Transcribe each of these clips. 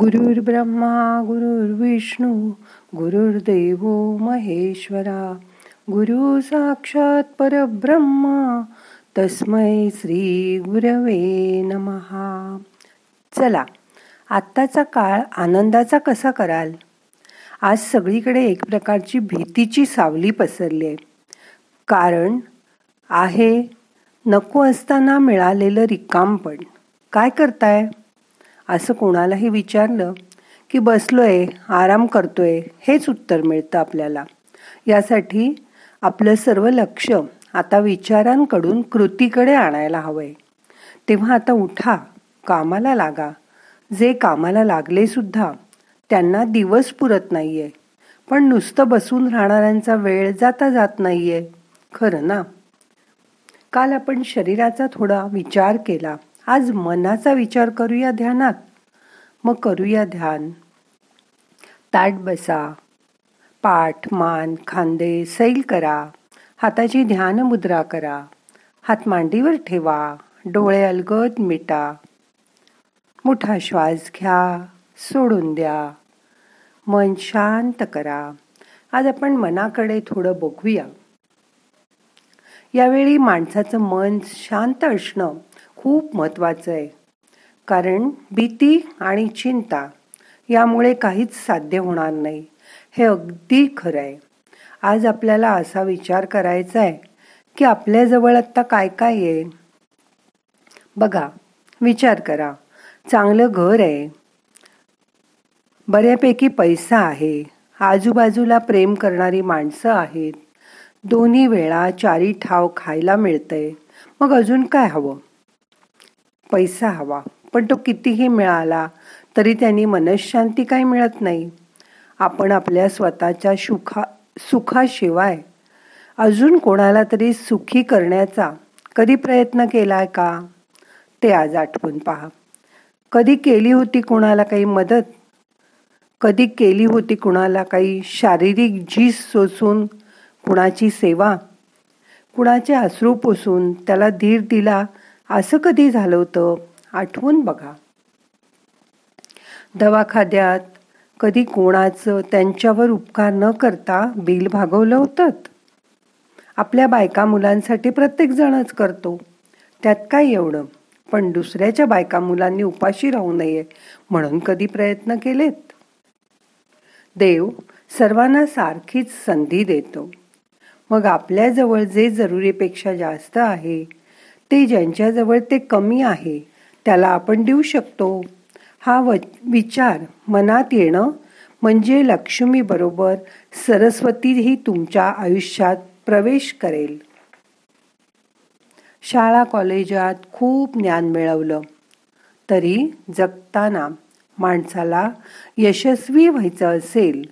गुरुर् ब्रह्मा गुरुर्विष्णू गुरुर्देव महेश्वरा गुरु साक्षात परब्रह्मा तस्मै श्री गुरवे नमहा. चला आत्ताचा काळ आनंदाचा कसा कराल? आज सगळीकडे एक प्रकारची भीतीची सावली पसरली आहे. कारण आहे नको असताना मिळालेलं रिकामपण काय करताय? असं कोणालाही विचारलं की बसलोय आराम करतोय हेच उत्तर मिळतं आपल्याला. यासाठी आपलं सर्व लक्ष आता विचारांकडून कृतीकडे आणायला हवंय. तेव्हा आता उठा कामाला लागा. जे कामाला लागले सुद्धा त्यांना दिवस पुरत नाहीये. पण नुसतं बसून राहणाऱ्यांचा वेळ जाता जात नाहीये. खरं ना? काल आपण शरीराचा थोडा विचार केला. आज मनाचा विचार करूया ध्यानात. मग करूया ध्यान. ताट बसा. पाठ मान खांदे सैल करा. हाताची ध्यान मुद्रा करा. हात मांडीवर ठेवा. डोळे अलगद मिटा. मोठा श्वास घ्या. सोडून द्या. मन शांत करा. आज आपण मनाकडे थोडं बघूया. यावेळी माणसाचं मन शांत असणं खूप महत्त्वाचं आहे. कारण भीती आणि चिंता यामुळे काहीच साध्य होणार नाही. हे अगदी खरं आहे. आज आपल्याला असा विचार करायचा आहे की आपल्याजवळ आत्ता काय काय आहे? बघा विचार करा. चांगलं घर आहे. बऱ्यापैकी पैसा आहे. आजूबाजूला प्रेम करणारी माणसं आहेत. दोन्ही वेळा चारी ठाव खायला मिळतंय. मग अजून काय हवं? पैसा हवा. पण तो कितीही मिळाला तरी त्यांनी मनशांती काही मिळत नाही. आपण आपल्या स्वतःच्या सुखा सुखाशिवाय अजून कोणाला तरी सुखी करण्याचा कधी प्रयत्न केला आहे का? ते आज आठवून पहा. कधी केली होती कुणाला काही मदत? कधी केली होती कुणाला काही शारीरिक झीज सोसून कुणाची सेवा? कुणाचे अश्रू पोसून त्याला धीर दिला असं कधी झालं होतं? आठवून बघा. दवाखाद्यात कधी कोणाचं त्यांच्यावर उपकार न करता बिल भागवलं होतं? आपल्या बायका मुलांसाठी प्रत्येक जणच करतो. त्यात काय एवढं. पण दुसऱ्याच्या बायका मुलांनी उपाशी राहू नये म्हणून कधी प्रयत्न केलेत? देव सर्वांना सारखीच संधी देतो. मग आपल्याजवळ जे जरुरीपेक्षा जास्त आहे ते ज्यांच्याजवळ ते कमी आहे त्याला आपण देऊ शकतो. हा विचार मनात येणं म्हणजे लक्ष्मीबरोबर सरस्वतीही तुमच्या आयुष्यात प्रवेश करेल. शाळा कॉलेजात खूप ज्ञान मिळवलं. तरी जगताना माणसाला यशस्वी व्हायचं असेल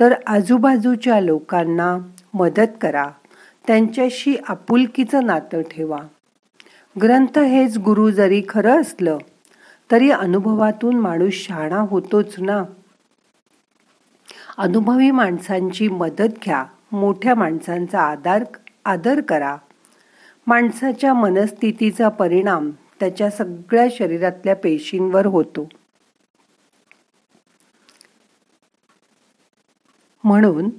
तर आजूबाजूच्या लोकांना मदत करा. त्यांच्याशी आपुलकीचं नातं ठेवा. ग्रंथ हेच गुरु जरी खरं असलं तरी अनुभवातून माणूस शहाणा होतोच ना. अनुभवी माणसांची मदत घ्या मोठ्या माणसांचा आधार आदर करा. माणसाच्या मनस्थितीचा परिणाम त्याच्या सगळ्या शरीरातल्या पेशींवर होतो. म्हणून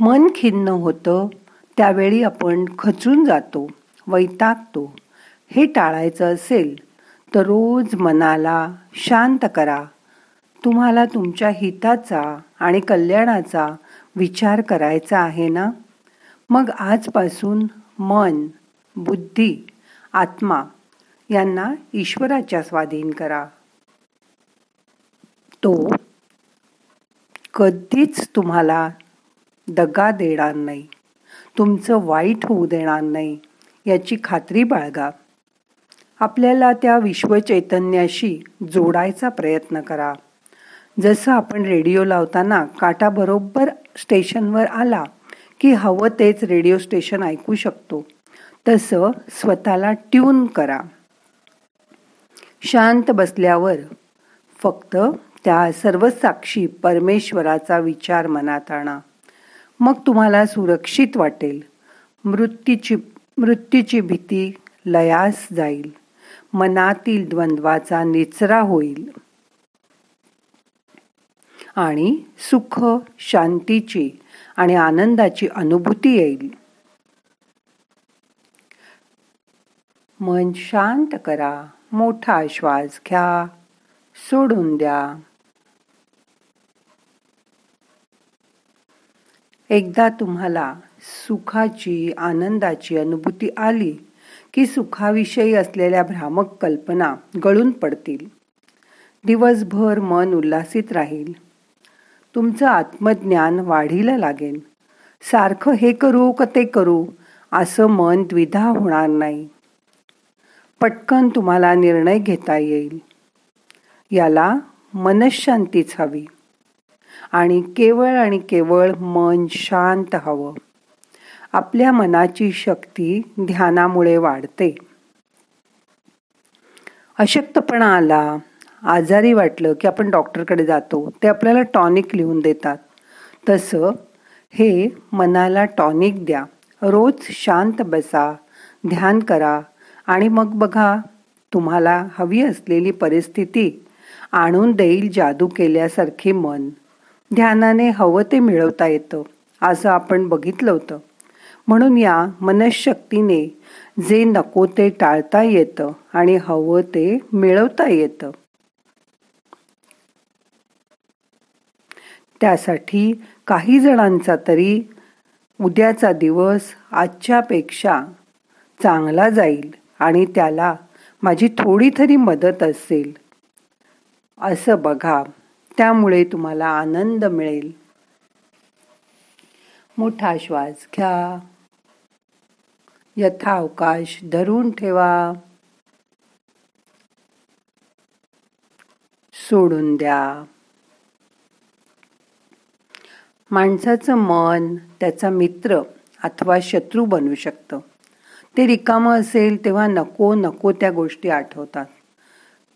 मन खिन्न होतं त्यावेळी आपण खचून जातो. वैतागतो हे टाळायचं असेल तर रोज मनाला शांत करा. तुम्हाला तुमच्या हिताचा आणि कल्याणाचा विचार करायचा आहे ना? मग आजपासून मन बुद्धी आत्मा यांना ईश्वराच्या स्वाधीन करा. तो कधीच तुम्हाला दगा देणार नाही. तुमचं वाईट होऊ देणार नाही. याची खात्री बाळगा. आपल्याला त्या विश्वचैतन्याशी जोडायचा प्रयत्न करा. जसं आपण रेडिओ लावताना काटा बरोबर स्टेशनवर आला की हवं तेच रेडिओ स्टेशन ऐकू शकतो तसं स्वतःला ट्यून करा. शांत बसल्यावर फक्त त्या सर्व साक्षी परमेश्वराचा विचार मनात आणा. मग तुम्हाला सुरक्षित वाटेल. मृत्यूची मृत्यूची भीती लयास जाईल. मनातील द्वंद्वाचा निचरा होईल. आणि सुख शांतीची आणि आनंदाची अनुभूती येईल. मन शांत करा मोठा श्वास घ्या सोडून द्या. एकदा तुम्हाला सुखाची आनंदाची अनुभूती आली की सुखाविषयी असलेल्या भ्रामक कल्पना गळून पडतील. दिवसभर मन उल्हासित राहील. तुमचं आत्मज्ञान वाढीला लागेल. सारखं हे करू का ते करू असं मन द्विधा होणार नाही. पटकन तुम्हाला निर्णय घेता येईल. याला मनशांतीच हवी. आणि केवळ आणि केवळ मन शांत हवं. आपल्या मनाची शक्ती ध्यानामुळे वाढते. अशक्तपणा आला आजारी वाटलं की आपण डॉक्टरकडे जातो ते आपल्याला टॉनिक लिहून देतात. तसं हे मनाला टॉनिक द्या. रोज शांत बसा ध्यान करा आणि मग बघा तुम्हाला हवी असलेली परिस्थिती आणून देईल जादू केल्यासारखे मन. ध्यानाने हवं ते मिळवता येतं असं आपण बघितलं होतं. म्हणून या मनशक्तीने जे नको ते टाळता येतं आणि हवं ते मिळवता येतं. त्यासाठी काही जणांचा तरी उद्याचा दिवस आजच्यापेक्षा चांगला जाईल आणि त्याला माझी थोडी तरी मदत असेल. असं बघा. त्यामुळे तुम्हाला आनंद मिळेल. मोठा श्वास घ्या. यथावकाश धरून ठेवा. सोडून द्या. माणसाचं मन त्याचा मित्र अथवा शत्रू बनू शकतं. ते रिकामं असेल तेव्हा नको नको त्या गोष्टी आठवतात.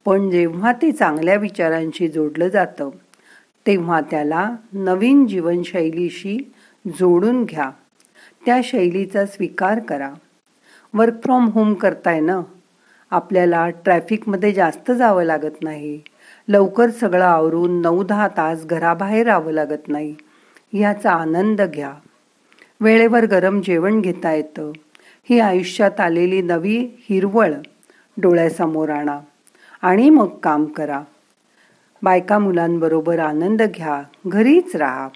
पण जेव्हा ते चांगल्या विचारांशी जोडलं जातं तेव्हा त्याला नवीन जीवनशैलीशी जोडून घ्या. त्या शैलीचा स्वीकार करा. वर्क फ्रॉम होम करताय ना? आपल्याला ट्रॅफिकमध्ये जास्त जावं लागत नाही. लवकर सगळं आवरून नऊ दहा तास घराबाहेर राहावं लागत नाही. याचा आनंद घ्या. वेळेवर गरम जेवण घेता येतं. ही आयुष्यात आलेली नवी हिरवळ डोळ्यासमोर आणा आणि मग काम करा. बायका मुलांबरोबर आनंद घ्या. घरीच राहा.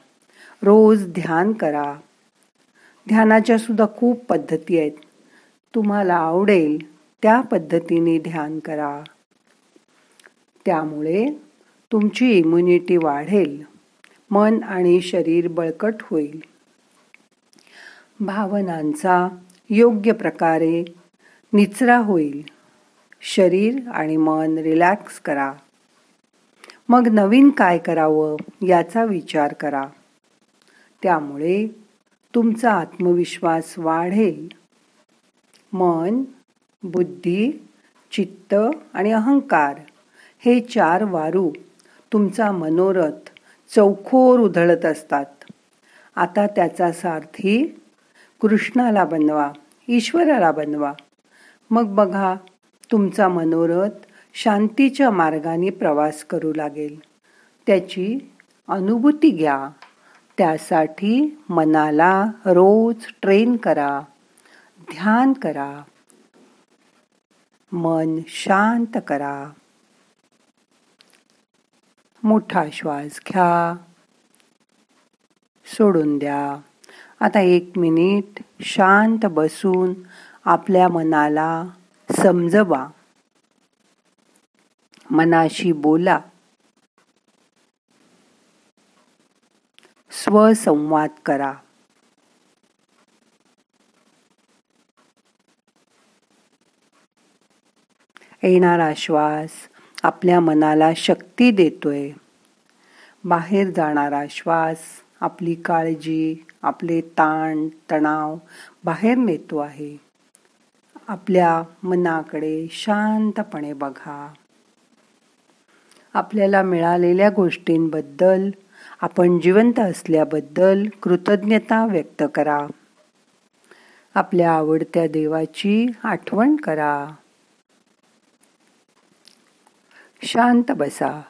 रोज ध्यान करा. ध्यानाच्या सुद्धा खूप पद्धती आहेत. तुम्हाला आवडेल त्या पद्धतीने ध्यान करा. त्यामुळे तुमची इम्युनिटी वाढेल. मन आणि शरीर बळकट होईल. भावनांचा योग्य प्रकारे निचरा होईल. शरीर आणि मन रिलॅक्स करा. मग नवीन काय करावं याचा विचार करा. त्यामुळे तुमचा आत्मविश्वास वाढेल. मन बुद्धी चित्त आणि अहंकार हे चार वारू तुमचा मनोरथ चौखोर उधळत असतात. आता त्याचा सारथी कृष्णाला बनवा ईश्वराला बनवा. मग बघा तुमचा मनोरथ शांतीच्या मार्गाने प्रवास करू लागेल. त्याची अनुभूती घ्या. त्यासाठी मनाला रोज ट्रेन करा ध्यान करा मन शांत करा. मोठा श्वास घ्या सोडून द्या. आता एक मिनिट शांत बसून आपल्या मनाला समजवा. मनाशी बोला. स्वसंवाद करा. येणारा श्वास आपल्या मनाला शक्ती देतोय. बाहेर जाणारा श्वास आपली काळजी आपले ताण तणाव बाहेर नेतो आहे. आपल्या मनाकडे शांतपणे बघा. आपल्याला मिळालेल्या गोष्टींबद्दल आपण जिवंत असल्याबद्दल कृतज्ञता व्यक्त करा. आपल्या आवडत्या देवाची आठवण करा. शांत बसा.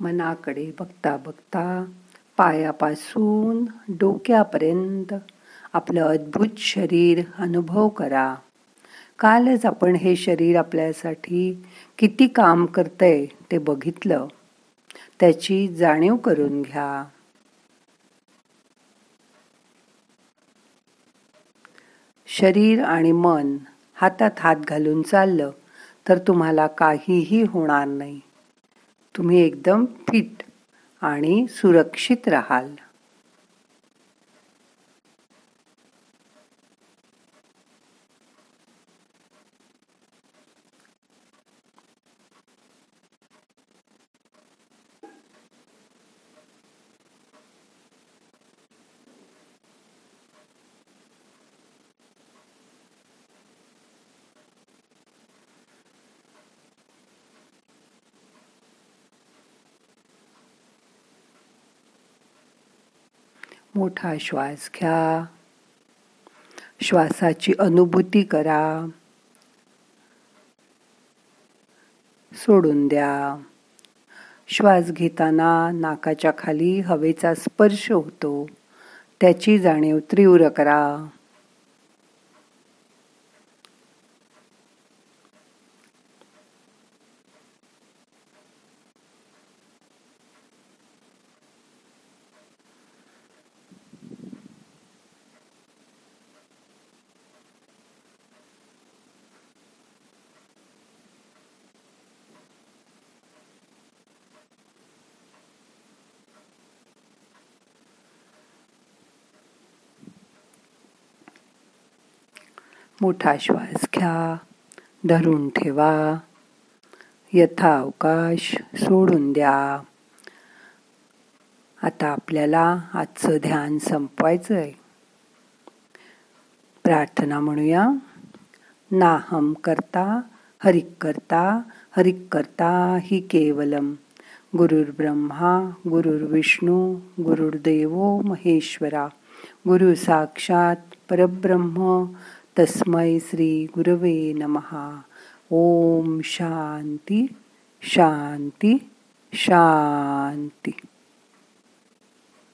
मनाकडे बघता बघता पायापासून डोक्यापर्यंत आपलं अद्भुत शरीर अनुभव करा. कालच आपण हे शरीर आपल्यासाठी किती काम करतंय ते बघितलं. त्याची जाणीव करून घ्या. शरीर आणि मन हातात हात घालून चाललं तर तुम्हाला काहीही होणार नाही. तुम्ही एकदम फिट आणि सुरक्षित राहाल. मोठा श्वास घ्या. श्वासाची अनुभूती करा. सोडून द्या. श्वास घेताना नाकाच्या खाली हवेचा स्पर्श होतो. त्याची जाणीव तीव्र करा. मोठा श्वास घ्या धरून ठेवा. यथा अवकाश सोडून द्या. आता आपल्याला आजचं ध्यान संपवायचं आहे प्रार्थना म्हणूया. नाहम करता हरिक करता हरिक करता हि केवलम. गुरुर्ब्रह्मा गुरुर्विष्णू गुरुर्देवो महेश्वरा. गुरु साक्षात परब्रह्म तस्मै श्री गुरवे नमहा ओम शांती शांती शांती।